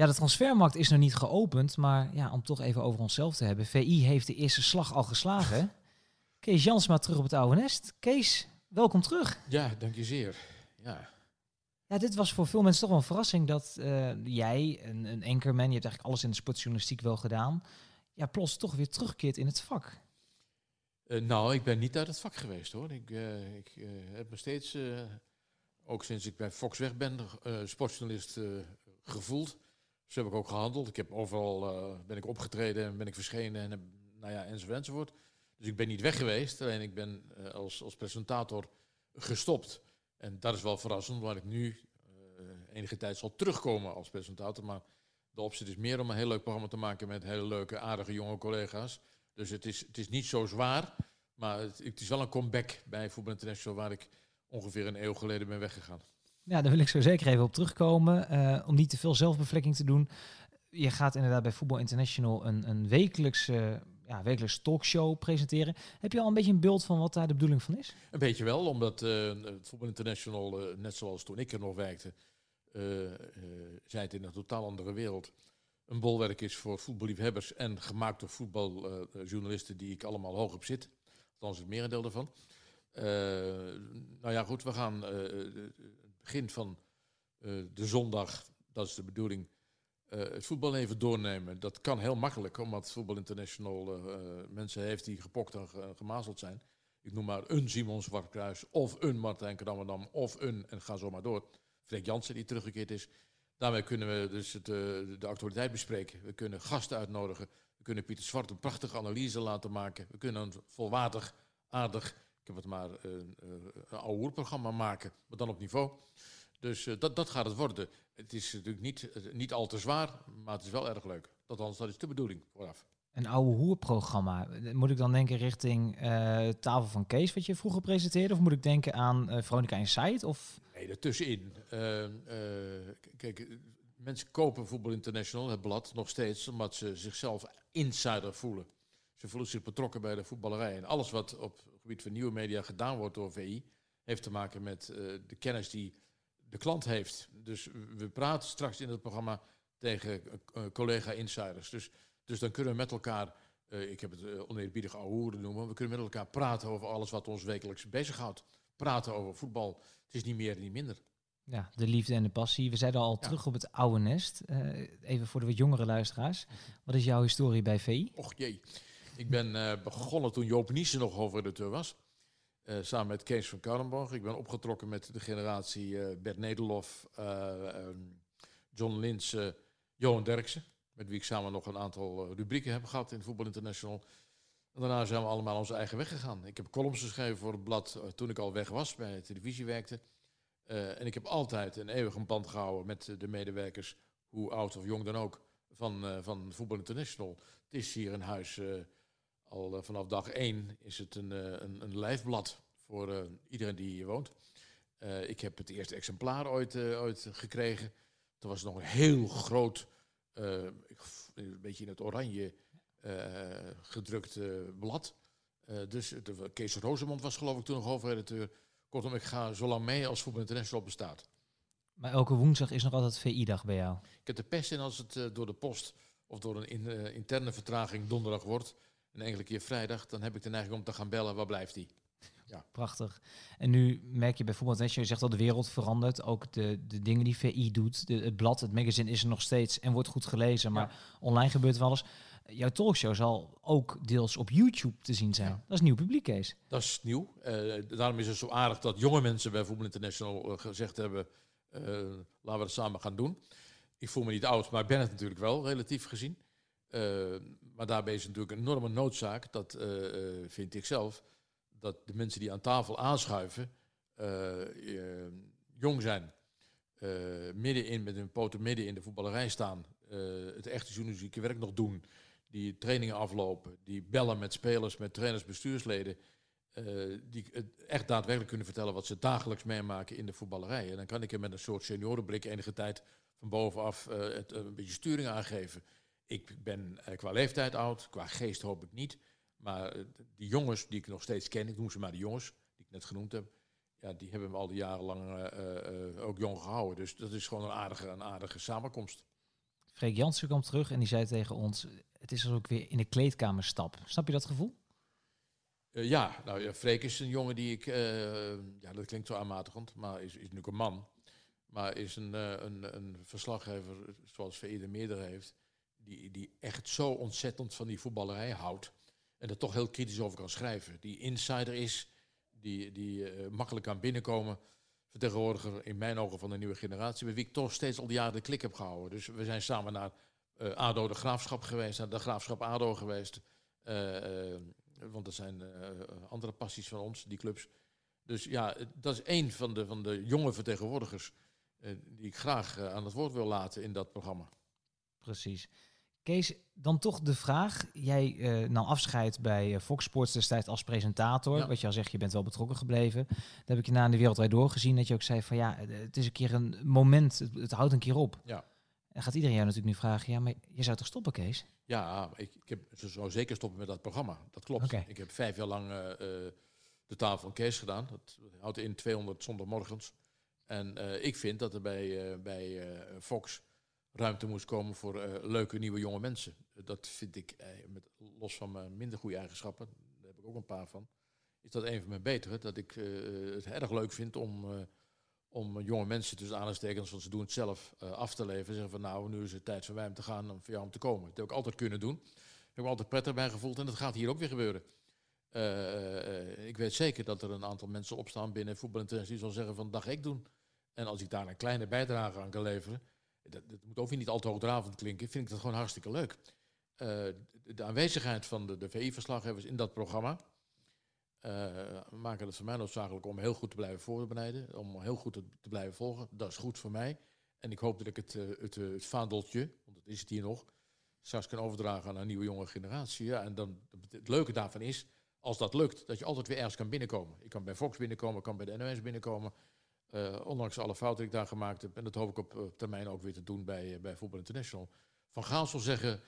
Ja, de transfermarkt is nog niet geopend, maar ja, om toch even over onszelf te hebben. VI heeft de eerste slag al geslagen. Kees Jansma terug op het oude nest. Kees, welkom terug. Ja, dank je zeer. Ja. Ja, dit was voor veel mensen toch wel een verrassing dat eh, jij, een, een anchorman, je hebt eigenlijk alles in de sportjournalistiek wel gedaan, ja, plots toch weer terugkeert in het vak. Uh, nou, ik ben niet uit het vak geweest hoor. Ik, uh, ik heb me steeds, ook sinds ik bij Fox weg ben, sportjournalist gevoeld. Zo heb ik ook gehandeld. Ik heb overal ben ik opgetreden en ben ik verschenen en nou ja, enzovoort, enzovoort. Dus ik ben niet weg geweest, alleen ik ben als, als presentator gestopt. En dat is wel verrassend, omdat ik nu uh, enige tijd zal terugkomen als presentator. Maar de opzet is meer om een heel leuk programma te maken met hele leuke, aardige jonge collega's. Dus het is, het is niet zo zwaar, maar het, het is wel een comeback bij Voetbal International waar ik ongeveer een eeuw geleden ben weggegaan. Ja, daar wil ik zo zeker even op terugkomen. Uh, om niet te veel zelfbevlekking te doen. Je gaat inderdaad bij Voetbal International een, een wekelijkse ja, wekelijks talkshow presenteren. Heb je al een beetje een beeld van wat daar de bedoeling van is? Een beetje wel, omdat het Voetbal International, uh, net zoals toen ik er nog werkte, uh, het in een totaal andere wereld, een bolwerk is voor voetballiefhebbers en gemaakt door voetbaljournalisten die ik allemaal hoog op zit. Althans het merendeel daarvan. nou ja, goed, we gaan begin van de zondag, dat is de bedoeling, uh, het voetbal even doornemen. Dat kan heel makkelijk, omdat Voetbal International uh, mensen heeft die gepokt en gemazeld zijn. Ik noem maar een Simon Zwartkruis, of een Martijn Krammerdam, of een, en ga zo maar door, Freek Jansen die teruggekeerd is. Daarmee kunnen we dus het, de actualiteit bespreken. We kunnen gasten uitnodigen. We kunnen Pieter Zwart een prachtige analyse laten maken. We kunnen een volwaardig, aardig, ik heb het maar, een oude programma maken, maar dan op niveau. Dus uh, dat, dat gaat het worden. Het is natuurlijk niet, uh, niet al te zwaar, maar het is wel erg leuk. Althans, dat is de bedoeling vooraf. Een oude hoerprogramma. Moet ik dan denken richting uh, Tafel van Kees, wat je vroeger presenteerde? Of moet ik denken aan Veronica Insight? Of? Nee, ertussenin. kijk, mensen kopen Voetbal International, het blad, nog steeds omdat ze zichzelf insider voelen. Ze voelen zich betrokken bij de voetballerij. En alles wat op gebied van nieuwe media gedaan wordt door VI, heeft te maken met de kennis die de klant heeft. Dus we praten straks in het programma tegen uh, collega-insiders. Dus, dus dan kunnen we met elkaar, uh, ik heb het uh, oneerbiedig ouwe noemen, we kunnen met elkaar praten over alles wat ons wekelijks bezighoudt. Praten over voetbal. Het is niet meer en niet minder. Ja, de liefde en de passie. We zijn al ja. terug op het oude nest. even voor de wat jongere luisteraars. Wat is jouw historie bij VI? Och jee. Ik ben begonnen toen Joop Niesen nog hoofdredacteur was. Uh, samen met Kees van Koudenborg. Ik ben opgetrokken met de generatie uh, Bert Nederlof, uh, um, John Lins, Johan Derksen. Met wie ik samen nog een aantal rubrieken heb gehad in Voetbal International. En daarna zijn we allemaal onze eigen weg gegaan. Ik heb columns geschreven voor het blad toen ik al weg was, bij de televisie werkte. en ik heb altijd een eeuwige band gehouden met de medewerkers, hoe oud of jong dan ook, van, van Voetbal International. Het is hier een huis al uh, vanaf dag één is het een, uh, een, een lijfblad voor uh, iedereen die hier woont. ik heb het eerste exemplaar ooit, ooit gekregen. Toen was het nog een heel groot, een beetje in het oranje gedrukt blad. dus de, Kees Rosemond was geloof ik toen nog hoofdredacteur. Kortom, ik ga zo lang mee als Voetbal International bestaat. Maar elke woensdag is nog altijd VI-dag bij jou? Ik heb de pest in als het door de post of door een in, interne vertraging donderdag wordt een enkele keer vrijdag, dan heb ik de neiging om te gaan bellen, waar blijft hij? Ja. Prachtig. En nu merk je bijvoorbeeld, je zegt al de wereld verandert, ook de, de dingen die VI doet, de, het blad, het magazine is er nog steeds en wordt goed gelezen, maar ja. online gebeurt wel eens. Jouw talkshow zal ook deels op YouTube te zien zijn. Ja. Dat is nieuw publiek, Kees. Dat is nieuw. Uh, daarom is het zo aardig dat jonge mensen bij Voetbal International uh, gezegd hebben, uh, laten we het samen gaan doen. Ik voel me niet oud, maar ik ben het natuurlijk wel, relatief gezien. Maar daarbij is natuurlijk een enorme noodzaak, dat uh, vind ik zelf, dat de mensen die aan tafel aanschuiven uh, jong zijn, middenin met hun poten midden in de voetballerij staan, het echte journalistieke werk nog doen, die trainingen aflopen, die bellen met spelers, met trainers, bestuursleden, die echt daadwerkelijk kunnen vertellen wat ze dagelijks meemaken in de voetballerij. En dan kan ik er met een soort seniorenblik enige tijd van bovenaf het, een beetje sturing aangeven. Ik ben uh, qua leeftijd oud, qua geest hoop ik niet. Maar uh, die jongens die ik nog steeds ken, ik noem ze maar de jongens die ik net genoemd heb, ja, die hebben me al die jaren lang uh, ook jong gehouden. Dus dat is gewoon een aardige, een aardige samenkomst. Freek Jansen kwam terug en die zei tegen ons... het is ook weer in de kleedkamer stap. Snap je dat gevoel? Uh, ja, nou ja, Freek is een jongen die ik... Uh, ja, dat klinkt zo aanmatigend, maar is, is natuurlijk een man. Maar is een, uh, een, een verslaggever, zoals Veerde meerdere heeft... Die, die echt zo ontzettend van die voetballerij houdt... en er toch heel kritisch over kan schrijven. Die insider is, die, die makkelijk kan binnenkomen vertegenwoordiger in mijn ogen van de nieuwe generatie, bij wie ik toch steeds al die jaren de klik heb gehouden. Dus we zijn samen naar uh, ADO de Graafschap geweest, naar de Graafschap ADO geweest. Uh, want dat zijn andere passies van ons, die clubs. Dus ja, dat is één van de, van de jonge vertegenwoordigers die ik graag aan het woord wil laten in dat programma. Precies. Kees, dan toch de vraag. Jij uh, nam afscheid bij uh, Fox Sports destijds als presentator. Ja. Wat je al zegt, je bent wel betrokken gebleven. Daar heb ik je na in de wereldwijd doorgezien. Dat je ook zei van ja, het is een keer een moment. Het, het houdt een keer op. Ja. En gaat iedereen jou natuurlijk nu vragen, ja, maar je zou toch stoppen, Kees? Ja, ik, ik heb, ze zou zeker stoppen met dat programma. Dat klopt. Okay. Ik heb vijf jaar lang uh, de taal van Kees gedaan. Dat houdt in 200 zondagmorgens. En ik vind dat er bij, bij Fox ruimte moest komen voor uh, leuke nieuwe jonge mensen. Dat vind ik, eh, met, los van mijn minder goede eigenschappen, daar heb ik ook een paar van, is dat een van mijn betere. Dat ik uh, het erg leuk vind om, om jonge mensen tussen aanstekens, want ze doen het zelf, af te leveren. Zeggen van nou, nu is het tijd voor mij om te gaan en voor jou om te komen. Dat heb ik altijd kunnen doen. Daar heb ik me altijd prettig bij gevoeld en dat gaat hier ook weer gebeuren. ik weet zeker dat er een aantal mensen opstaan binnen voetbal die zal zeggen van dag ik doen. En als ik daar een kleine bijdrage aan kan leveren, dat, dat moet ook niet al te hoogdravend klinken, vind ik dat gewoon hartstikke leuk. Uh, de, aanwezigheid van de, de VI-verslaggevers in dat programma uh, maken het voor mij noodzakelijk om heel goed te blijven voorbereiden, om heel goed te, blijven volgen. Dat is goed voor mij. En ik hoop dat ik het, uh, het, het vaandeltje, want dat is het hier nog, straks kan overdragen aan een nieuwe jonge generatie. Ja, en dan, het leuke daarvan is, als dat lukt, dat je altijd weer ergens kan binnenkomen. Ik kan bij Fox binnenkomen, ik kan bij de NOS binnenkomen. Uh, ondanks alle fouten die ik daar gemaakt heb. En dat hoop ik op, op termijn ook weer te doen bij, uh, bij Voetbal International. Van Gaal zal zeggen,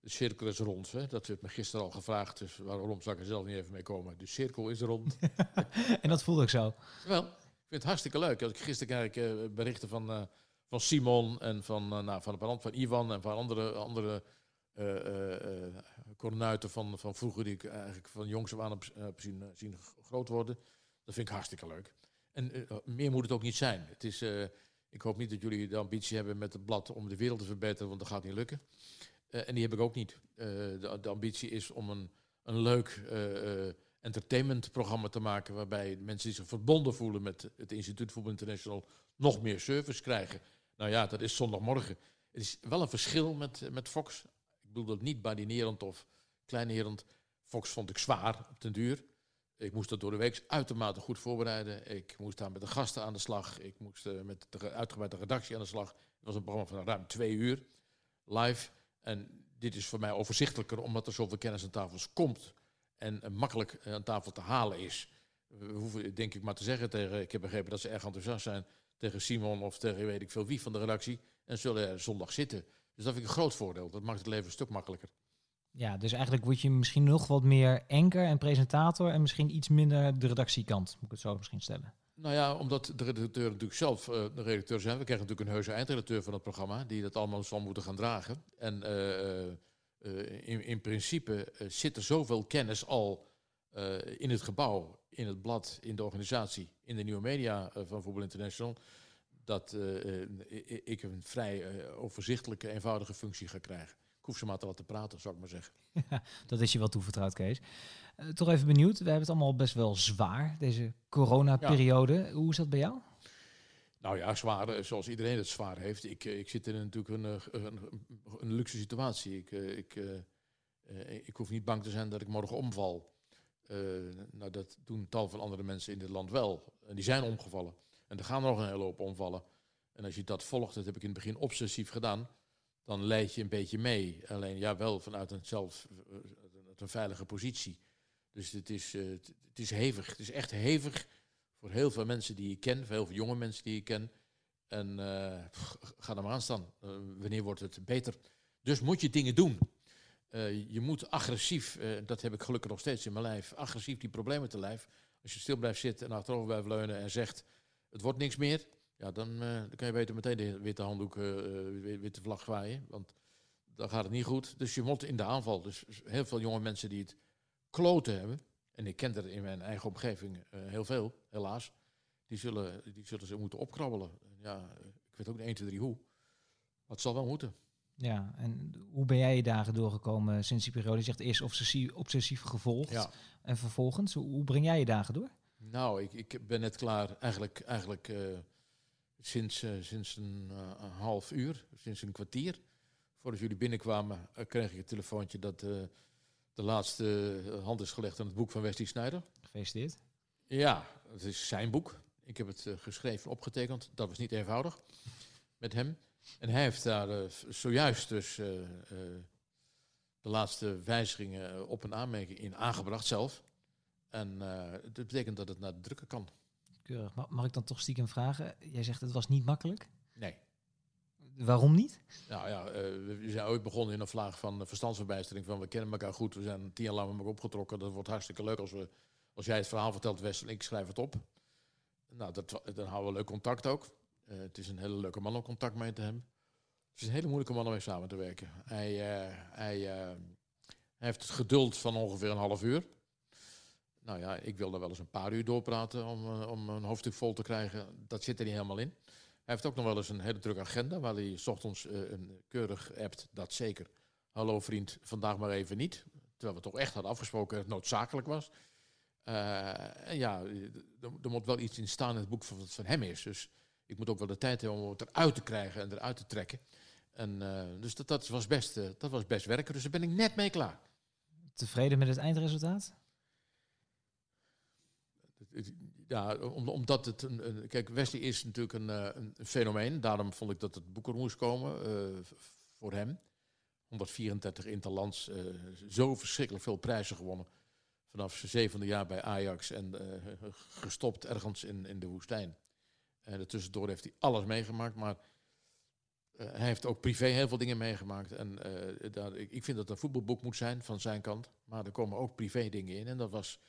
de cirkel is rond. Hè? Dat werd me gisteren al gevraagd, dus waarom zou ik er zelf niet even mee komen? De cirkel is rond. en dat voelde ik zo. Wel, ik vind het hartstikke leuk. Als ik gisteren kijk uh, berichten van, van Simon en van, nou, van, van, van Ivan en van andere, andere kornuiten van, van vroeger die ik eigenlijk van jongs af aan heb, heb zien, zien groot worden. Dat vind ik hartstikke leuk. En uh, meer moet het ook niet zijn. Het is, uh, ik hoop niet dat jullie de ambitie hebben met het blad om de wereld te verbeteren, want dat gaat niet lukken. Uh, en die heb ik ook niet. De, de, ambitie is om een, een leuk entertainmentprogramma te maken, waarbij mensen die zich verbonden voelen met het Instituut Voetbal International nog meer service krijgen. Nou ja, dat is zondagmorgen. Het is wel een verschil met, met Fox. Ik bedoel dat niet badinerend of kleinerend. Fox vond ik zwaar op den duur. Ik moest dat door de week uitermate goed voorbereiden. Ik moest daar met de gasten aan de slag. Ik moest uh, met de uitgebreide redactie aan de slag. Het was een programma van ruim twee uur live. En dit is voor mij overzichtelijker omdat er zoveel kennis aan tafel komt. En uh, makkelijk uh, aan tafel te halen is. We hoeven denk ik maar te zeggen tegen, ik heb begrepen dat ze erg enthousiast zijn tegen Simon of tegen weet ik veel wie van de redactie. En zullen er zondag zitten. Dus dat vind ik een groot voordeel. Dat maakt het leven een stuk makkelijker. Ja, dus eigenlijk word je misschien nog wat meer anker en presentator en misschien iets minder de redactiekant, moet ik het zo misschien stellen. Nou ja, omdat de redacteur natuurlijk zelf uh, de redacteur zijn. We krijgen natuurlijk een heuse eindredacteur van het programma, die dat allemaal zal moeten gaan dragen. En uh, uh, in, in, principe zit er zoveel kennis al in het gebouw, in het blad, in de organisatie, in de nieuwe media van Voetbal International, dat ik een vrij overzichtelijke, eenvoudige functie ga krijgen hoef ze maar te laten praten, zou ik maar zeggen. dat is je wel toevertrouwd, Kees. Uh, toch even benieuwd. We hebben het allemaal best wel zwaar, deze coronaperiode. Ja. Hoe is dat bij jou? Nou ja, zwaar, eh, zoals iedereen het zwaar heeft. Ik, eh, ik zit in natuurlijk een, een, een luxe situatie. Ik, ik, uh, ik hoef niet bang te zijn dat ik morgen omval. Uh, nou, dat doen tal van andere mensen in dit land wel. En die zijn omgevallen. En er gaan nog een hele hoop omvallen. En als je dat volgt, dat heb ik in het begin obsessief gedaan dan leid je een beetje mee. Alleen ja, wel vanuit een zelf een veilige positie. Dus het is, uh, het is hevig. Het is echt hevig voor heel veel mensen die ik ken, voor heel veel jonge mensen die ik ken. En uh, ga er maar aan staan. Wanneer wordt het beter? Dus moet je dingen doen. je moet agressief, dat heb ik gelukkig nog steeds in mijn lijf, agressief die problemen te lijf. Als je stil blijft zitten en achterover blijft leunen en zegt, het wordt niks meer, Ja, dan, eh, dan kan je beter meteen de witte handdoek, eh, eh, witte vlag zwaaien. Want dan gaat het niet goed. Dus je moet in de aanval. Dus heel veel jonge mensen die het kloten hebben. En ik ken er in mijn eigen omgeving heel veel, helaas. Die zullen, die zullen ze moeten opkrabbelen. Ja, ik weet ook niet 1, 2, 3 hoe. Maar het zal wel moeten. Ja, en hoe ben jij je dagen doorgekomen sinds die periode? Je zegt eerst obsessief, obsessief gevolgd Ja. en vervolgens. Hoe, breng jij je dagen door? Nou, ik, ik ben net klaar. Eigenlijk, eigenlijk sinds, eh, sinds een, eh, een half uur, sinds een kwartier. Voordat jullie binnenkwamen, eh, kreeg ik een telefoontje dat de laatste hand is gelegd aan het boek van Wesley Sneijder. Gefeliciteerd. Ja, het is zijn boek. Ik heb het geschreven, opgetekend. Dat was niet eenvoudig met hem. En hij heeft daar zojuist dus de laatste wijzigingen op en aanmerking in aangebracht zelf. En dat betekent dat het naar de drukker kan. Keurig. Mag ik dan toch stiekem vragen? Jij zegt het was niet makkelijk. Nee. Waarom niet? Nou ja, eh, we zijn ooit begonnen in een vlaag van verstandsverbijstering. Van we kennen elkaar goed, we zijn tien jaar lang met elkaar opgetrokken. Dat wordt hartstikke leuk als, we, als jij het verhaal vertelt, Wessel, en ik schrijf het op. Nou, dat, dan houden we leuk contact ook. Eh, het is een hele leuke man om contact mee te hebben. Het is een hele moeilijke man om mee samen te werken. Hij, eh, hij, hij heeft het geduld van ongeveer een half uur. Nou ja, ik wil er wel eens een paar uur doorpraten om, eh, om een hoofdstuk vol te krijgen. Dat zit er niet helemaal in. Hij heeft ook nog wel eens een hele drukke agenda waar hij 's ochtends eh, een keurig appt, dat zeker. Hallo vriend, vandaag maar even niet. Terwijl we toch echt hadden afgesproken dat het noodzakelijk was. Eh, ja, er, moet wel iets in staan in het boek van van hem is. Dus ik moet ook wel de tijd hebben om het eruit te krijgen en eruit te trekken. En, dus dat, dat, was best, dat was best werken. Dus daar ben ik net mee klaar. Tevreden met het eindresultaat? Ja, om, omdat het een, Kijk, Wesley is natuurlijk een, eh, een, een fenomeen. Daarom vond ik dat het boek er moest komen eh, voor hem. 134 interlands, eh zo verschrikkelijk veel prijzen gewonnen. Vanaf zijn zevende jaar bij Ajax en gestopt ergens in, in de woestijn. En tussendoor heeft hij alles meegemaakt, maar hij heeft ook privé heel veel dingen meegemaakt. En daar, ik, ik vind dat een voetbalboek moet zijn van zijn kant. Maar er komen ook privé dingen in. En dat was,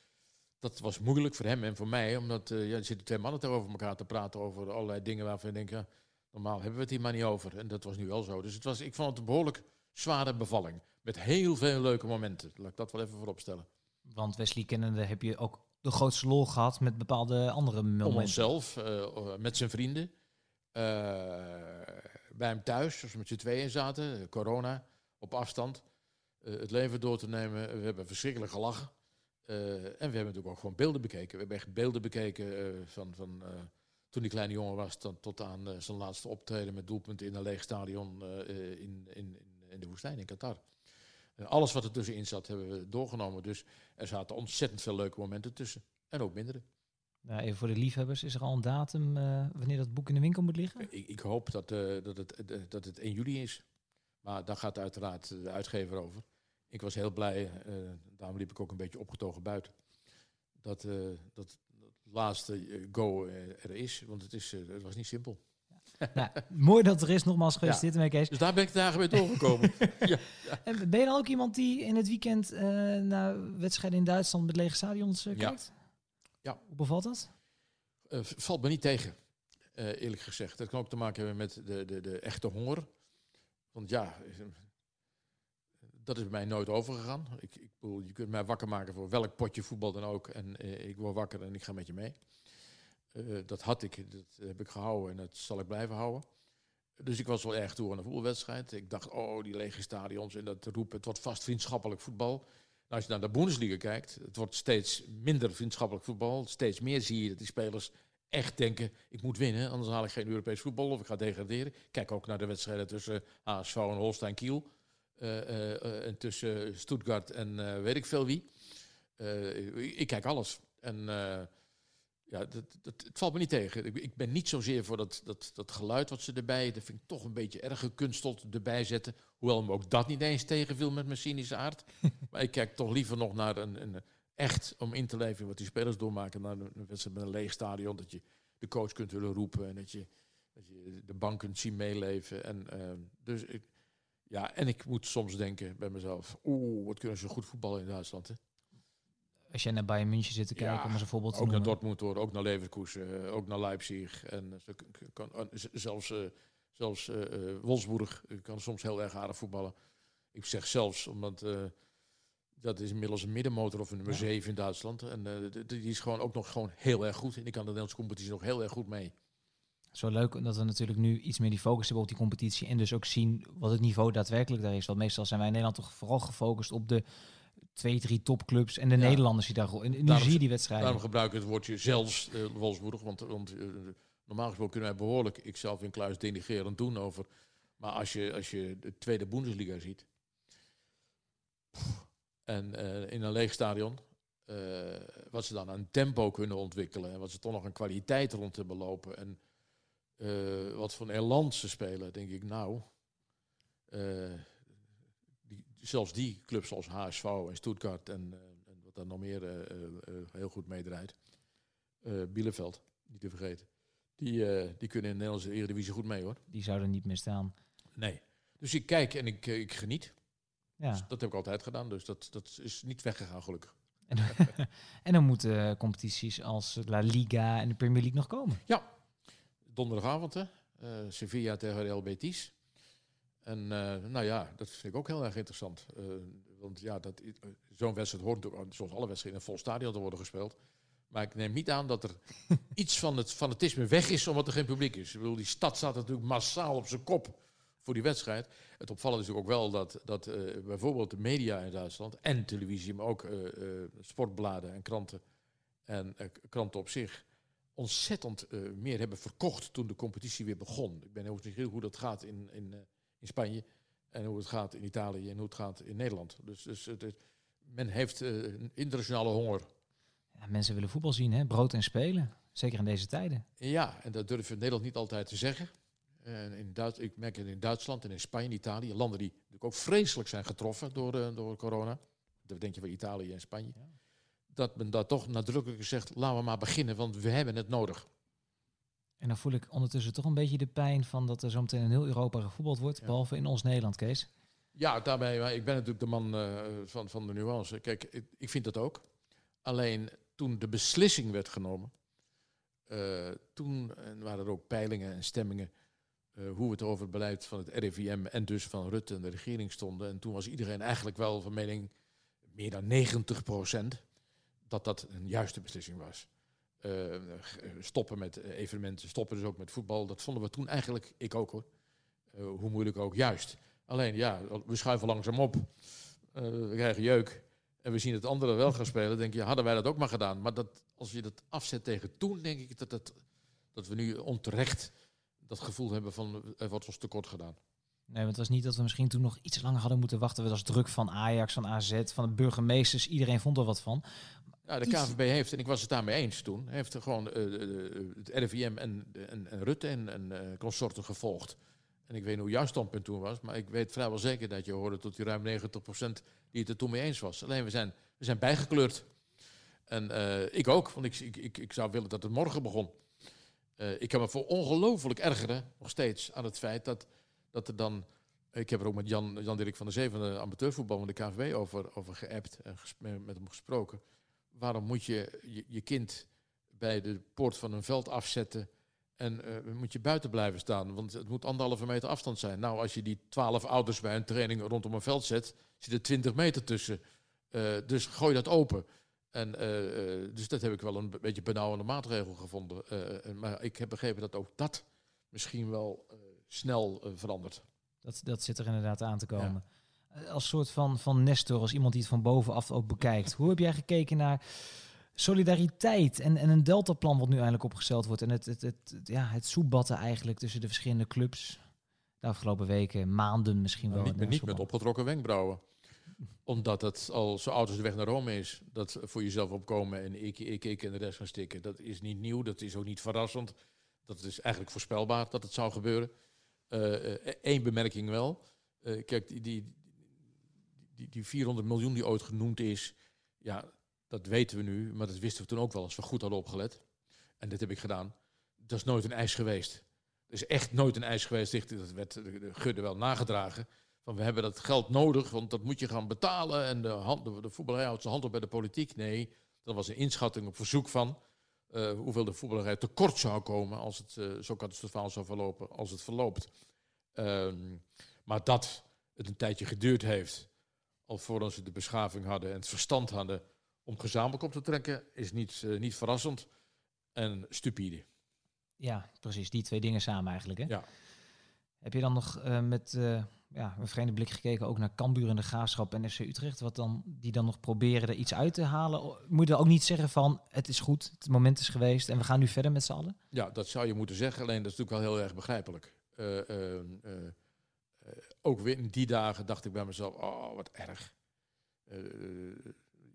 dat was moeilijk voor hem en voor mij. Omdat eh, ja, er zitten twee mannen tegenover elkaar te praten over allerlei dingen waarvan je denkt, ja, normaal hebben we het hier maar niet over. En dat was nu wel zo. Dus het was, ik vond het een behoorlijk zware bevalling. Met heel veel leuke momenten. Laat ik dat wel even voorop stellen. Want Wesley kennende heb je ook de grootste lol gehad met bepaalde andere Om momenten. onszelf, eh, met zijn vrienden. eh, bij hem thuis, als we met z'n tweeën zaten. corona, op afstand. het leven door te nemen. We hebben verschrikkelijk gelachen. Eh, en we hebben natuurlijk ook gewoon beelden bekeken. We hebben echt beelden bekeken eh, van, van eh, toen die kleine jongen was... Dan, tot aan zijn laatste optreden met doelpunten in een leeg stadion in, in, in, de woestijn in Qatar. En alles wat er tussenin zat hebben we doorgenomen. Dus er zaten ontzettend veel leuke momenten tussen. En ook mindere. Nou, even voor de liefhebbers, is er al een datum wanneer dat boek in de winkel moet liggen? Ik, ik hoop dat, dat, het, dat het 1 juli is. Maar daar gaat uiteraard de uitgever over. Ik was heel blij, eh, daarom liep ik ook een beetje opgetogen buiten. Dat, eh, dat het laatste eh, go er is, want het, is, het was niet simpel. nou, mooi dat er is, nogmaals gefeliciteerd ermee, Kees. Dus daar ben ik dagen mee doorgekomen. ja. En ben je dan ook iemand die in het weekend eh, naar wedstrijden in Duitsland met lege stadions Ja. kijkt? Ja. Hoe bevalt dat? Valt me niet tegen, eerlijk gezegd. Dat kan ook te maken hebben met de, de, de echte honger. Want ja, dat is bij mij nooit overgegaan. Ik, ik bedoel, je kunt mij wakker maken voor welk potje voetbal dan ook. En eh, ik word wakker en ik ga met je mee. Eh, dat had ik, dat heb ik gehouden en dat zal ik blijven houden. Dus ik was wel erg toe aan een voetbalwedstrijd. Ik dacht, oh, die lege stadions en dat roepen, het wordt vast vriendschappelijk voetbal. Nou, als je naar de Bundesliga kijkt, het wordt steeds minder vriendschappelijk voetbal. Steeds meer zie je dat die spelers echt denken, ik moet winnen, anders haal ik geen Europees voetbal of ik ga degraderen. Kijk ook naar de wedstrijden tussen HSV en Holstein Kiel. Eh, eh, eh, en tussen Stuttgart en weet ik veel wie. Ik, ik kijk alles. En ja, dat, dat, het valt me niet tegen. Ik, ik ben niet zozeer voor dat, dat, dat geluid wat ze erbij, dat vind ik toch een beetje erg gekunsteld erbij zetten. Hoewel me ook dat niet eens tegenviel met mijn cynische aard. maar ik kijk toch liever nog naar een, een echt om in te leven wat die spelers doormaken. Naar een wedstrijd met een leeg stadion. Dat je de coach kunt willen roepen en dat je, dat je de bank kunt zien meeleven. En, dus ik, ja, en ik moet soms denken bij mezelf: oeh, wat kunnen ze goed voetballen in Duitsland. Hè? Als jij naar Bayern München zit te kijken, Ja, om eens een voorbeeld te Ook naar. Dortmund hoor, ook naar Leverkusen, eh, ook naar Leipzig. En eh, ze kan, eh, zelfs, zelfs Wolfsburg kan soms heel erg aardig voetballen. Ik zeg zelfs, omdat dat is inmiddels een middenmotor of een nummer Ja. 7 in Duitsland. En die is gewoon ook nog gewoon heel erg goed. En die kan de Nederlandse competitie nog heel erg goed mee. Zo leuk dat we natuurlijk nu iets meer die focus hebben op die competitie. En dus ook zien wat het niveau daadwerkelijk daar is. Want meestal zijn wij in Nederland toch vooral gefocust op de twee, drie topclubs. En de Ja. Nederlanders die daar... En nu Daarom- zie je die wedstrijden. Daarom gebruik ik het woordje zelfs Wolfsburg. Want, want eh, normaal gesproken kunnen wij behoorlijk, ik zelf in Kluis, denigerend doen over. Maar als je, als je de tweede Bundesliga ziet. En eh, in een leeg stadion. wat ze dan aan tempo kunnen ontwikkelen. En wat ze toch nog een kwaliteit rond hebben lopen. En eh, wat voor een ze spelen, denk ik nou. eh, die, zelfs die clubs zoals HSV en Stuttgart en, eh, en wat daar nog meer heel goed meedraait. Bielefeld, niet te vergeten. Die, die kunnen in de Nederlandse Eredivisie goed mee hoor. Die zouden niet meer staan. Nee. Dus ik kijk en ik, ik geniet. Dus Ja. dat heb ik altijd gedaan, dus dat, dat is niet weggegaan gelukkig. En, en dan moeten competities als La Liga en de Premier League nog komen. Donderdagavond hè, eh, Sevilla tegen Real Betis. En eh, nou ja, dat vind ik ook heel erg interessant. Eh, want ja, dat zo'n wedstrijd hoort zoals alle wedstrijden, in een vol stadion te worden gespeeld. Maar ik neem niet aan dat er iets van het fanatisme weg is omdat er geen publiek is. Ik bedoel, die stad staat natuurlijk massaal op zijn kop voor die wedstrijd. Het opvallende is natuurlijk ook wel dat, dat bijvoorbeeld de media in Duitsland en televisie, maar ook sportbladen en kranten en kranten op zich ontzettend eh, meer hebben verkocht toen de competitie weer begon. Ik ben heel nieuwsgierig hoe dat gaat in, in, eh, in Spanje en hoe het gaat in Italië en hoe het gaat in Nederland. Dus, dus het, het- men heeft eh, een internationale honger. Ja, mensen willen voetbal zien, hè? brood en spelen. Zeker in deze tijden. Ja, en dat durven Nederland niet altijd te zeggen. En in Duits, ik merk het in Duitsland en in Spanje en Italië, landen die natuurlijk ook vreselijk zijn getroffen door, door corona. Dat denk je van Italië en Spanje. Ja. Dat men daar toch nadrukkelijk zegt, laten we maar beginnen, want we hebben het nodig. En dan voel ik ondertussen toch een beetje de pijn van dat er zo meteen in heel Europa gevoetbald wordt. Ja. Behalve in ons Nederland, Kees. Ja, daarbij, maar ik ben natuurlijk de man eh, van, van de nuance. Kijk, ik, ik vind dat ook. Alleen toen de beslissing werd genomen, eh, toen waren er ook peilingen en stemmingen eh, hoe het over het beleid van het RIVM en dus van Rutte en de regering stonden. En toen was iedereen eigenlijk wel van mening, meer dan 90 dat dat een juiste beslissing was. G- stoppen met eh, evenementen, stoppen dus ook met voetbal. Dat vonden we toen eigenlijk, ik ook hoor, eh, hoe moeilijk ook, juist. Alleen ja, we schuiven langzaam op. Eh, we krijgen jeuk. En we zien het anderen wel gaan spelen. denk je, hadden wij dat ook maar gedaan. Maar dat, als je dat afzet tegen toen, denk ik dat, dat, dat we nu onterecht dat gevoel hebben van er wordt ons tekort gedaan. Nee, want het was niet dat we misschien toen nog iets langer hadden moeten wachten. Dat was druk van Ajax, van AZ, van de burgemeesters. Iedereen vond er wat van. Ja, de KVB heeft, en ik was het daarmee eens toen, heeft er gewoon eh, het RIVM en, en, en Rutte en, en eh, consorten gevolgd. En ik weet niet hoe jouw standpunt toen was, maar ik weet vrijwel zeker dat je hoorde tot die ruim 90% die het er toen mee eens was. Alleen we zijn, we zijn bijgekleurd. En eh, ik ook, want ik, ik, ik, ik zou willen dat het morgen begon. Ik kan me voor ongelooflijk ergeren, nog steeds, aan het feit dat, dat er dan... Ik heb er ook met Jan, Jan Dirk van der Zee van de amateurvoetbal van de KVB over, over geappt en met hem gesproken. Waarom moet je, je je kind bij de poort van een veld afzetten en eh, moet je buiten blijven staan? Want het moet anderhalve meter afstand zijn. Nou, als je die twaalf ouders bij een training rondom een veld zet, zit er twintig meter tussen. Eh, dus gooi dat open. En, eh, dus dat heb ik wel een be- beetje benauwende maatregel gevonden. Maar ik heb begrepen dat ook dat misschien wel snel verandert. Dat, dat zit er inderdaad aan te komen. Als soort van, van Nestor, als iemand die het van bovenaf ook bekijkt. Hoe heb jij gekeken naar solidariteit en, en een deltaplan wat nu eindelijk opgesteld wordt? En het, het, het, het- ja, het soebatten eigenlijk tussen de verschillende clubs. De afgelopen weken, maanden misschien wel. niet, met- de niet met opgetrokken wenkbrauwen. Omdat het al zo oud als de weg naar Rome is. Dat voor jezelf opkomen en ik, ik, ik en de rest gaan stikken. Dat is niet nieuw, dat is ook niet verrassend. Dat is eigenlijk voorspelbaar dat het zou gebeuren. Eén bemerking wel. Eh, kijk, die, die, die, die 400 miljoen die ooit genoemd is. Ja, dat weten we nu. Maar dat wisten we toen ook wel als we goed hadden opgelet. En dit heb ik gedaan. Dat is nooit een eis geweest. Er is echt nooit een eis geweest. Dat werd de de Gudde wel nagedragen. van we hebben dat geld nodig, want dat moet je gaan betalen. En de, hand, de, de voetballerij houdt zijn hand op bij de politiek. Nee, dat was een inschatting op verzoek van uh, hoeveel de voetballerij tekort zou komen als het uh, zo catastrofaal zou verlopen als het verloopt. Um, maar dat het een tijdje geduurd heeft, alvorens ze de beschaving hadden en het verstand hadden om gezamenlijk op te trekken, is niet, uh, niet verrassend en stupide. Ja, precies. Die twee dingen samen eigenlijk. Hè? Ja. Heb je dan nog uh, met uh, ja, een vreemde blik gekeken ook naar Cambuur en de Graafschap en FC Utrecht, wat dan, die dan nog proberen er iets uit te halen? Moet je dan ook niet zeggen van het is goed, het moment is geweest en we gaan nu verder met z'n allen? Ja, dat zou je moeten zeggen, alleen dat is natuurlijk wel heel erg begrijpelijk. Uh, ook weer in die dagen dacht ik bij mezelf, oh wat erg.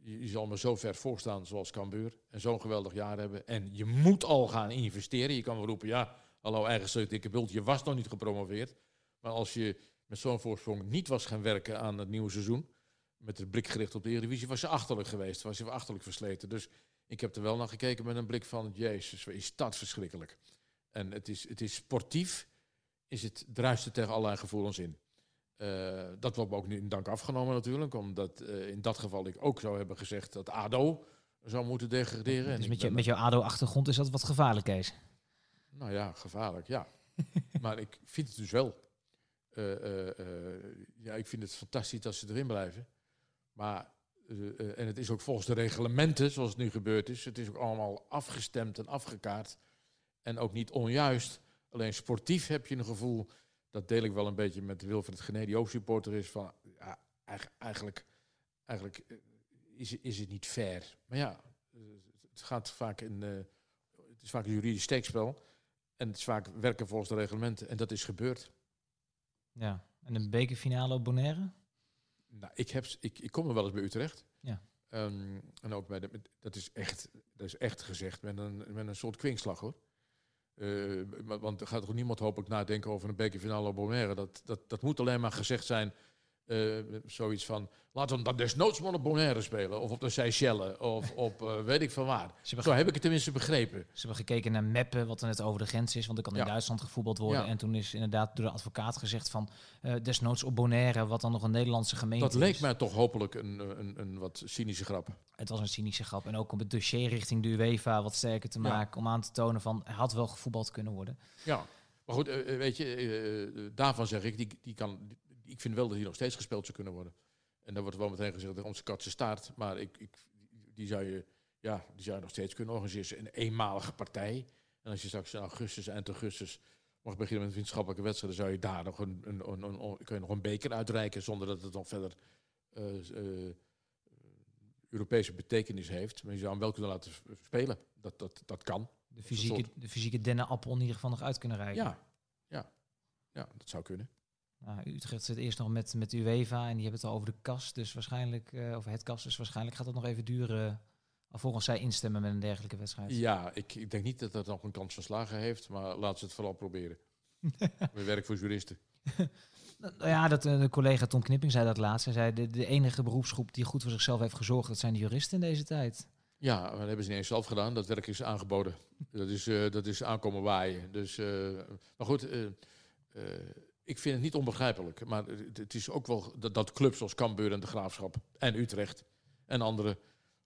Je, je, zal me zo ver voorstaan zoals Cambuur en zo'n geweldig jaar hebben. En je moet al gaan investeren. Je kan wel roepen, ja, hallo eigen dikke bult, je was nog niet gepromoveerd. Maar als je met zo'n voorsprong niet was gaan werken aan het nieuwe seizoen, met het blik gericht op de Eredivisie, was je achterlijk geweest, was je achterlijk versleten. Dus ik heb er wel naar gekeken met een blik van, jezus, is dat verschrikkelijk. En het is, het is sportief, is het druiste tegen allerlei gevoelens in. Uh, dat wordt me ook niet in dank afgenomen natuurlijk, omdat uh, in dat geval ik ook zou hebben gezegd dat ADO zou moeten degraderen. Dus met, je, met jouw ADO-achtergrond is dat wat gevaarlijk, Kees? Nou ja, gevaarlijk, ja. maar ik vind het dus wel. Uh, ja, ik vind het fantastisch dat ze erin blijven. Maar, en het is ook volgens de reglementen, zoals het nu gebeurd is, het is ook allemaal afgestemd en afgekaart. En ook niet onjuist. Alleen sportief heb je een gevoel dat deel ik wel een beetje met Wilfred Gené, die ook supporter is, van ja, eigenlijk, eigenlijk is, is het niet fair. Maar ja, het gaat vaak in, uh, het is vaak een juridisch steekspel. En het is vaak werken volgens de reglementen. En dat is gebeurd. Ja, en een bekerfinale op Bonaire? Nou, ik, heb, ik, ik kom er wel eens bij Utrecht. Ja. Um, en ook bij de, dat is echt, dat is echt gezegd met een, met een soort kwinkslag hoor. Uh, want er gaat toch niemand hopelijk nadenken over een bekerfinale op Bonaire. Dat, dat, dat moet alleen maar gezegd zijn. Uh, zoiets van, laten we dan desnoods maar op Bonaire spelen. Of op de Seychelles. Of op uh, weet ik van waar. Zo heb ik het tenminste begrepen. Ze hebben gekeken naar Meppen, wat er net over de grens is. Want er kan in ja. Duitsland gevoetbald worden. Ja. En toen is inderdaad door de advocaat gezegd van... Uh, desnoods op Bonaire, wat dan nog een Nederlandse gemeente Dat leek is. mij toch hopelijk een, een, een wat cynische grap. Het was een cynische grap. En ook om het dossier richting de UEFA wat sterker te maken. Ja. Om aan te tonen van, hij had wel gevoetbald kunnen worden. Ja, maar goed, weet je, daarvan zeg ik, die, die kan ik vind wel dat hier nog steeds gespeeld zou kunnen worden. En dan wordt wel meteen gezegd, onze katse staart. Maar ik, ik, die, zou je, ja, die zou je nog steeds kunnen organiseren. Een eenmalige partij. En als je straks in augustus, eind augustus, mag beginnen met een vriendschappelijke wedstrijd, dan zou je daar nog een, een, een, een, kun je nog een beker uitreiken zonder dat het nog verder uh, uh, Europese betekenis heeft. Maar je zou hem wel kunnen laten spelen. Dat, dat, dat kan. De fysieke, soort... de fysieke dennenappel in ieder geval nog uit kunnen reiken. Ja, ja, ja dat zou kunnen. Nou, Utrecht zit eerst nog met, met UEFA en die hebben het al over de kast. Dus waarschijnlijk, uh, over het kast, dus waarschijnlijk gaat het nog even duren. Alvorens zij instemmen met een dergelijke wedstrijd. Ja, ik, ik denk niet dat dat nog een kans van slagen heeft, maar laat ze het vooral proberen. We werken voor juristen. nou ja, dat, de collega Tom Knipping zei dat laatst. Hij zei, de, de enige beroepsgroep die goed voor zichzelf heeft gezorgd, dat zijn de juristen in deze tijd. Ja, dat hebben ze niet eens zelf gedaan. Dat werk is aangeboden. dat, is, uh, dat is aankomen waaien. Dus, uh, maar goed, ik vind het niet onbegrijpelijk. Maar het is ook wel dat, clubs zoals Cambuur en de Graafschap en Utrecht en andere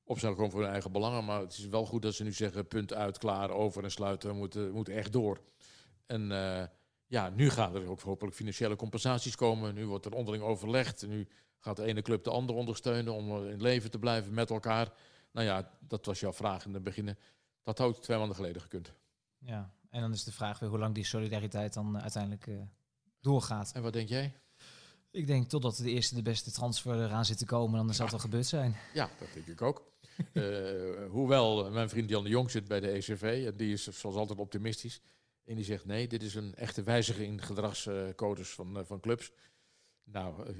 opstaan gewoon voor hun eigen belangen. Maar het is wel goed dat ze nu zeggen, punt uit, klaar, over en sluiten, we moeten, moeten echt door. En uh, ja, nu gaan er ook hopelijk financiële compensaties komen. Nu wordt er onderling overlegd. Nu gaat de ene club de andere ondersteunen om in leven te blijven met elkaar. Nou ja, dat was jouw vraag in het begin. Dat had twee maanden geleden gekund. Ja, en dan is de vraag weer hoe lang die solidariteit dan uiteindelijk uh, doorgaat. En wat denk jij? Ik denk totdat de eerste de beste transfer eraan zit te komen, dan zal het wel gebeurd zijn. Ja, dat denk ik ook. uh, hoewel mijn vriend Jan de Jong zit bij de ECV, en die is zoals altijd optimistisch. En die zegt nee, dit is een echte wijziging in gedragscodes van, uh, van clubs. Nou,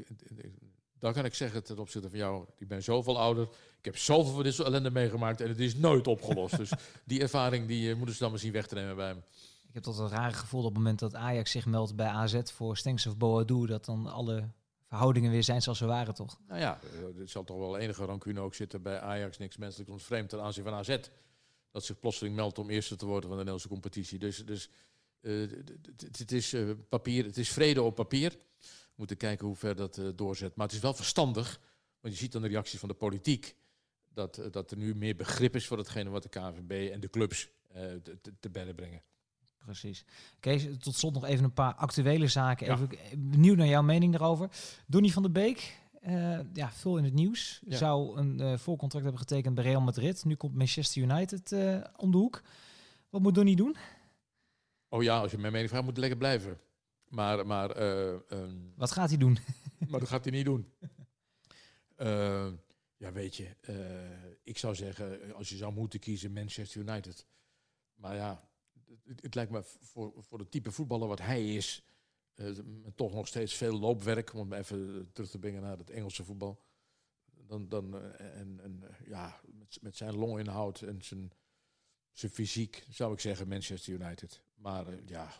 dan kan ik zeggen ten opzichte van jou, ik ben zoveel ouder, ik heb zoveel van dit soort ellende meegemaakt en het is nooit opgelost. dus die ervaring die moeten ze dan misschien weg te nemen bij me. Ik heb tot een rare gevoel op het moment dat Ajax zich meldt bij AZ voor Stenks of Boadu, dat dan alle verhoudingen weer zijn zoals ze waren, toch? Nou ja, er zal toch wel enige rancune ook zitten bij Ajax, niks menselijk vreemd ten aanzien van AZ. Dat zich plotseling meldt om eerste te worden van de Nederlandse competitie. Dus, dus uh, het is uh, papier, het is vrede op papier. moeten kijken hoe ver dat doorzet. Maar het is wel verstandig, want je ziet dan de reacties van de politiek, dat, dat er nu meer begrip is voor hetgene wat de KNVB en de clubs te, te bedden brengen. Precies. Kees, tot slot nog even een paar actuele zaken. Even benieuwd naar jouw mening daarover. Donny van der Beek, uh, ja, veel in het nieuws. Zou een uh, voorcontract hebben getekend bij Real Madrid. Nu komt Manchester United uh, om de hoek. Wat moet Donny doen? Oh ja, als je mijn mening vraagt, moet lekker blijven. Maar, maar, um, Wat gaat hij doen? maar dat gaat hij niet doen. ja, weet je, ik zou zeggen, als je zou moeten kiezen, Manchester United. Maar ja, het, lijkt me voor, voor het type voetballer wat hij is, uh, toch nog steeds veel loopwerk, om even terug te brengen naar het Engelse voetbal. Dan, dan, uh, en, en ja, met, met, zijn longinhoud en zijn, zijn fysiek zou ik zeggen Manchester United. Maar ja,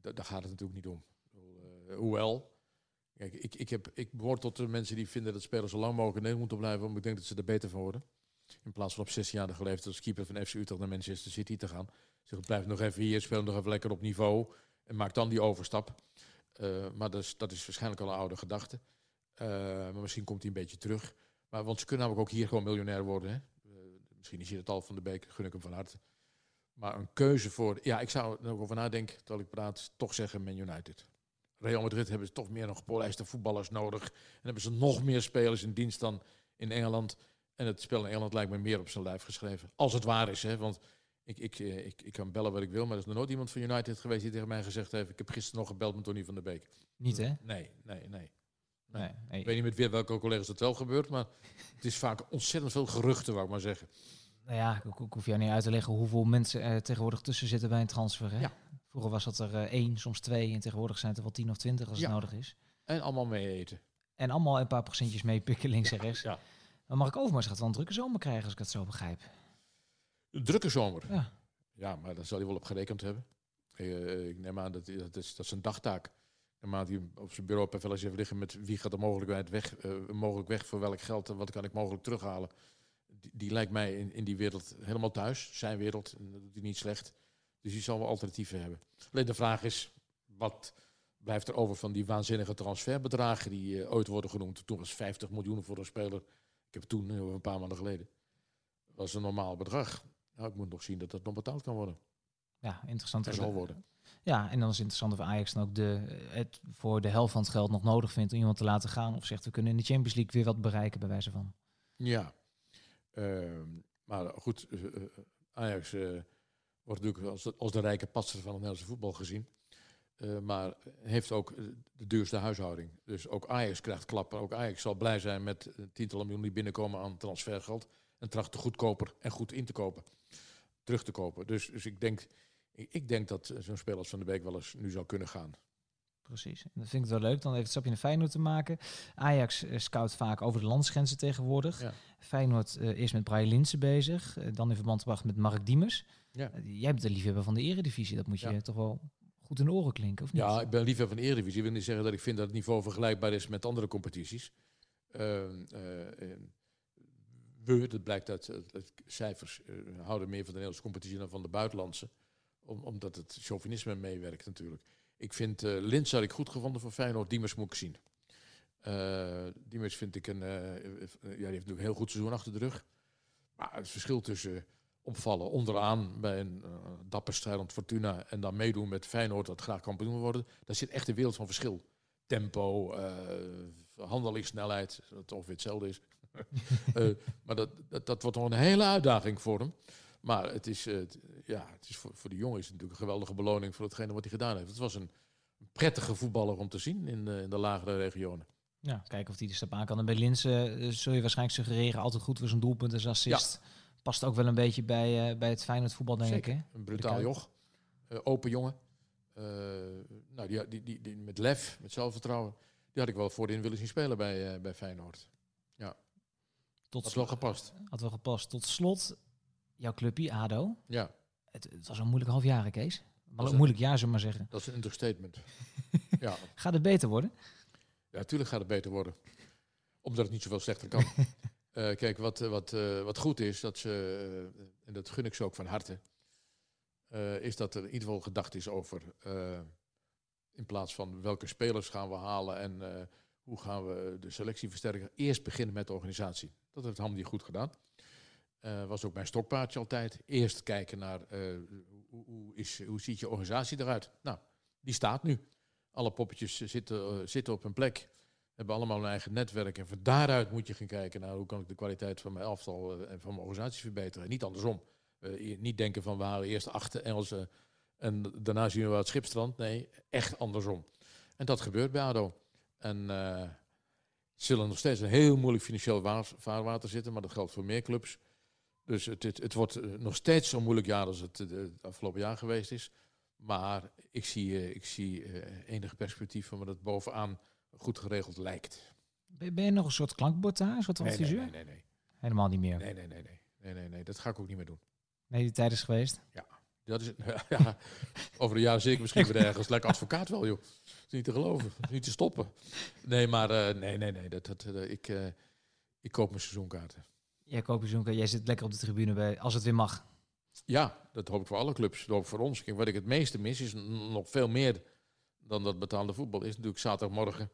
daar gaat het natuurlijk niet om. hoewel, kijk, ik, ik, heb, ik behoor tot de mensen die vinden dat spelers zo lang mogelijk in Nederland moeten blijven, want ik denk dat ze er beter van worden. In plaats van op 16-jarige leeftijd als keeper van FC Utrecht naar Manchester City te gaan. Zeg, blijf nog even hier, speel nog even lekker op niveau. En maak dan die overstap. Uh, maar dat is, dat is waarschijnlijk al een oude gedachte. Uh, maar misschien komt hij een beetje terug. Maar, want ze kunnen namelijk ook hier gewoon miljonair worden. Hè? Uh, misschien is hij het al van de Beek, gun ik hem van harte. Maar een keuze voor... Ja, ik zou er ook over nadenken, terwijl ik praat, toch zeggen Man United. Real Madrid hebben ze toch meer nog gepolijste voetballers nodig. En hebben ze nog meer spelers in dienst dan in Engeland. En het spel in Engeland lijkt me meer op zijn lijf geschreven. Als het waar is, hè. Want ik, ik, eh, ik, ik kan bellen wat ik wil, maar er is nog nooit iemand van United geweest die tegen mij gezegd heeft: Ik heb gisteren nog gebeld met Tony van der Beek. Niet hè? Nee, nee, nee. nee. Ik weet niet met weer welke collega's dat wel gebeurt, maar het is vaak ontzettend veel geruchten, wou ik maar zeggen. Nou ja, ik, ik hoef jou niet uit te leggen hoeveel mensen er tegenwoordig tussen zitten bij een transfer. Hè? Ja. Vroeger was dat er uh, één, soms twee, en tegenwoordig zijn het er wel tien of twintig als het nodig is. En allemaal mee eten. En allemaal een paar procentjes meepikken links en rechts. Ja. Maar Mark Overmars gaat wel een drukke zomer krijgen, als ik het zo begrijp. Drukke zomer? Ja. Ja, maar daar zal hij wel op gerekend hebben. Uh, ik neem aan dat dat is, dat is een dagtaak. Naarmate hij op zijn bureau eens even liggen met wie gaat er mogelijk weg, uh, mogelijk weg voor welk geld en wat kan ik mogelijk terughalen. Die, die lijkt mij in, in die wereld helemaal thuis, zijn wereld, en dat doet hij niet slecht. Dus die zal wel alternatieven hebben. Alleen de vraag is, wat blijft er over van die waanzinnige transferbedragen die uh, ooit worden genoemd? Toen was 50 miljoen voor een speler. Ik heb toen, een paar maanden geleden, was een normaal bedrag. Nou, ik moet nog zien dat dat nog betaald kan worden. Ja, interessant. Er zal worden. Ja, en dan is het interessant of Ajax dan ook de, het voor de helft van het geld nog nodig vindt om iemand te laten gaan. Of zegt we kunnen in de Champions League weer wat bereiken bij wijze van. Ja, uh, maar goed, uh, Ajax uh, wordt natuurlijk als de, als de rijke passer van het Nederlandse voetbal gezien. maar heeft ook de duurste huishouding. Dus ook Ajax krijgt klappen. Ook Ajax zal blij zijn met tientallen miljoen die binnenkomen aan transfergeld. En trachten goedkoper en goed in te kopen terug te kopen. Dus, dus ik, denk, ik, denk dat zo'n speler als Van de Beek wel eens nu zou kunnen gaan. Precies. En dat vind ik wel leuk. Dan even het stapje naar Feyenoord te maken. Ajax uh, scout vaak over de landsgrenzen tegenwoordig. Ja. Feyenoord uh, is met Brian Linsen bezig. Uh, dan in verband gebracht met Mark Diemers. Ja. jij bent de liefhebber van de eredivisie. Dat moet je toch wel goed in de oren klinken, of niet? Ja, ik ben liefhebber van de eredivisie. Ik wil niet zeggen dat ik vind dat het niveau vergelijkbaar is met andere competities. Dat blijkt uit, cijfers, uh, houden meer van de Nederlandse competitie dan van de buitenlandse. Om, omdat het chauvinisme meewerkt natuurlijk. Ik vind uh, Lins had ik goed gevonden voor Feyenoord. Diemers moet ik zien. Uh, Diemers vind ik een, ja, die heeft natuurlijk een heel goed seizoen achter de rug. Maar het verschil tussen opvallen onderaan bij een dapper strijdend Fortuna en dan meedoen met Feyenoord dat graag kampioen wil worden, daar zit echt een wereld van verschil. Tempo, uh, handelingssnelheid, dat ongeveer hetzelfde is. Uh, maar dat, dat, dat, wordt nog een hele uitdaging voor hem. Maar het is, uh, ja, het is voor, voor de jongen is het natuurlijk een geweldige beloning voor hetgene wat hij gedaan heeft. Het was een prettige voetballer om te zien in, uh, in de lagere regionen. Ja, kijken of hij de stap aan kan. En bij Linsen zul je waarschijnlijk suggereren altijd goed voor zijn doelpunt als assist. Ja. Past ook wel een beetje bij, bij het Feyenoord voetbal, denk Zeker. ik. Hè? Een brutaal joch. open jongen. nou, die, die, die, die, met lef, met zelfvertrouwen. Die had ik wel voorin willen zien spelen bij, bij Feyenoord. Ja. Tot had wel gepast. Had wel gepast. Tot slot, jouw clubje, ADO. Ja. Het, het was een moeilijk half jaar, Kees. Maar een moeilijk jaar, zullen maar zeggen. Dat is een understatement. ja. Gaat het beter worden? Ja, natuurlijk gaat het beter worden. Omdat het niet zoveel slechter kan. uh, kijk, wat, wat, uh, wat goed is, dat ze, uh, en dat gun ik ze ook van harte, is dat er in ieder geval gedacht is over In plaats van welke spelers gaan we halen en eh, hoe gaan we de selectie versterken. Eerst beginnen met de organisatie. Dat heeft Hamdi goed gedaan. Uh, was ook mijn stokpaardje altijd. Eerst kijken naar uh, hoe, hoe, is, hoe ziet je organisatie eruit. Nou, die staat nu. Alle poppetjes zitten, zitten op hun plek. Hebben allemaal een eigen netwerk. En van daaruit moet je gaan kijken naar hoe kan ik de kwaliteit van mijn elftal en van mijn organisatie verbeteren. En niet andersom. niet denken van we eerst acht Engelse en daarna zien we het schipstrand. Nee, echt andersom. En dat gebeurt bij ADO. En zullen nog steeds een heel moeilijk financieel vaarwater zitten, maar dat geldt voor meer clubs. Dus het, het, het wordt eh, nog steeds zo'n moeilijk jaar als het, het, afgelopen jaar geweest is. Maar ik zie, uh, ik zie enige perspectief van dat bovenaan goed geregeld lijkt. Ben je nog een soort klankbord daar, een soort nee, nee, nee, nee, nee. Helemaal niet meer? Nee, nee, nee, nee, nee, nee, nee. Dat ga ik ook niet meer doen. Nee, die tijd is geweest? Ja. Dat is, ja, over een jaar zeker misschien weer ergens. Lekker advocaat wel, joh. is niet te geloven. niet te stoppen. Nee, maar uh, nee, nee, nee. Dat, dat, uh, ik, uh, ik koop mijn seizoenkaarten. Jij koopt je seizoenkaarten. Jij zit lekker op de tribune bij, als het weer mag. Ja, dat hoop ik voor alle clubs. Dat hoop ik voor ons. Kijk, wat ik het meeste mis is nog veel meer dan dat betaalde voetbal. Is natuurlijk zaterdagmorgen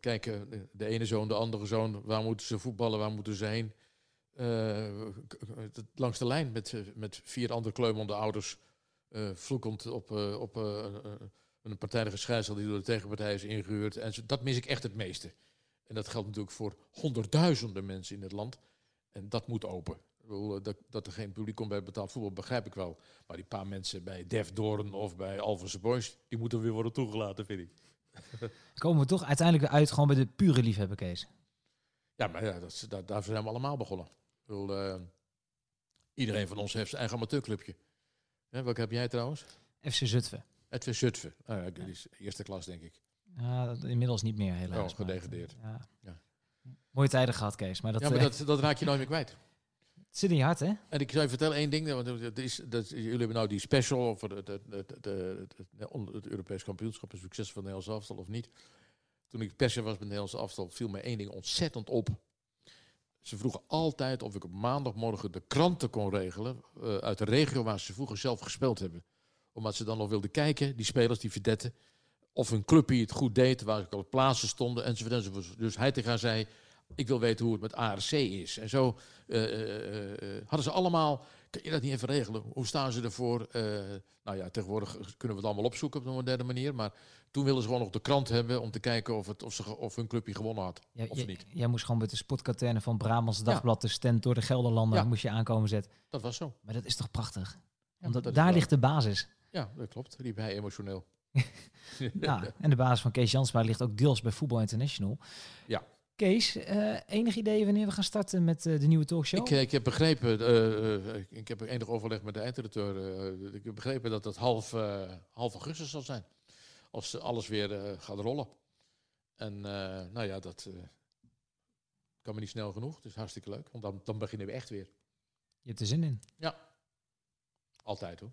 kijken, de ene zoon, de andere zoon. Waar moeten ze voetballen? Waar moeten ze heen? Uh, langs de lijn met, met vier andere kleumende ouders. Uh, vloekend op, uh, op een partijdige scheidsel die door de tegenpartij is ingehuurd. En zo, dat mis ik echt het meeste. En dat geldt natuurlijk voor honderdduizenden mensen in het land. En dat moet open. Dat, dat er geen publiek komt bij betaald voetbal, begrijp ik wel. Maar die paar mensen bij Def Doorn of bij Alphense Boys, die moeten weer worden toegelaten, vind ik. Komen we toch uiteindelijk uit gewoon bij de pure liefhebber, Kees? Ja, maar ja, dat, dat, daar zijn we allemaal begonnen. Bedoel, uh, iedereen van ons heeft zijn eigen amateurclubje. Ja, welke heb jij trouwens? FC Zutphen. FC Zutphen. Uh, die is eerste klas, denk ik. Ja, inmiddels niet meer helaas. Oh, gedegradeerd. Ja. ja. Mooie tijden gehad, Kees. Maar dat, ja, maar dat, dat raak je nooit meer kwijt. Het zit in je hart, hè? En ik zou je vertellen één ding. Want dat is, dat, jullie hebben nou die special over het, het, het, het, het Europees kampioenschap. Een succes van Nederlands aftal of niet. Toen ik persen was met Nederlandse aftal, viel mij één ding ontzettend op. Ze vroegen altijd of ik op maandagmorgen de kranten kon regelen uh, uit de regio waar ze vroeger zelf gespeeld hebben. Omdat ze dan nog wilden kijken, die spelers, die verdetten, of hun clubje het goed deed, waar ik al plaatsen stonden enzovoort, enzovoort. Dus hij tegen haar zei, ik wil weten hoe het met ARC is. En zo uh, uh, hadden ze allemaal, kun je dat niet even regelen? Hoe staan ze ervoor? nou ja, tegenwoordig kunnen we het allemaal opzoeken op een moderne manier, maar toen wilden ze gewoon nog de krant hebben om te kijken of, het, of, ze, of hun clubje gewonnen had. Ja, of niet. Jij moest gewoon met de sportkaterne van Brabants Dagblad, ja. de stand door de Gelderlanden, ja. moest je aankomen zetten. Dat was zo. Maar dat is toch prachtig? Omdat daar ligt de basis. Ja, dat klopt. Riep hij emotioneel. ja, en de basis van Kees Jansma ligt ook deels bij Voetbal International. Ja. Kees, uh, enig idee wanneer we gaan starten met uh, de nieuwe talkshow? Ik, ik heb begrepen, uh, ik heb enig overleg met de eindredacteur. ik heb begrepen dat het half, half augustus zal zijn als alles weer gaat rollen. En nou ja, dat kan me niet snel genoeg. Is hartstikke leuk, want dan, dan beginnen we echt weer. Je hebt er zin in. Ja, altijd hoor.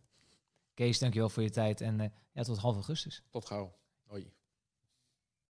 Kees, dankjewel voor je tijd en ja, tot half augustus. Tot gauw. Hoi.